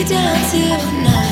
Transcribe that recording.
you down till night.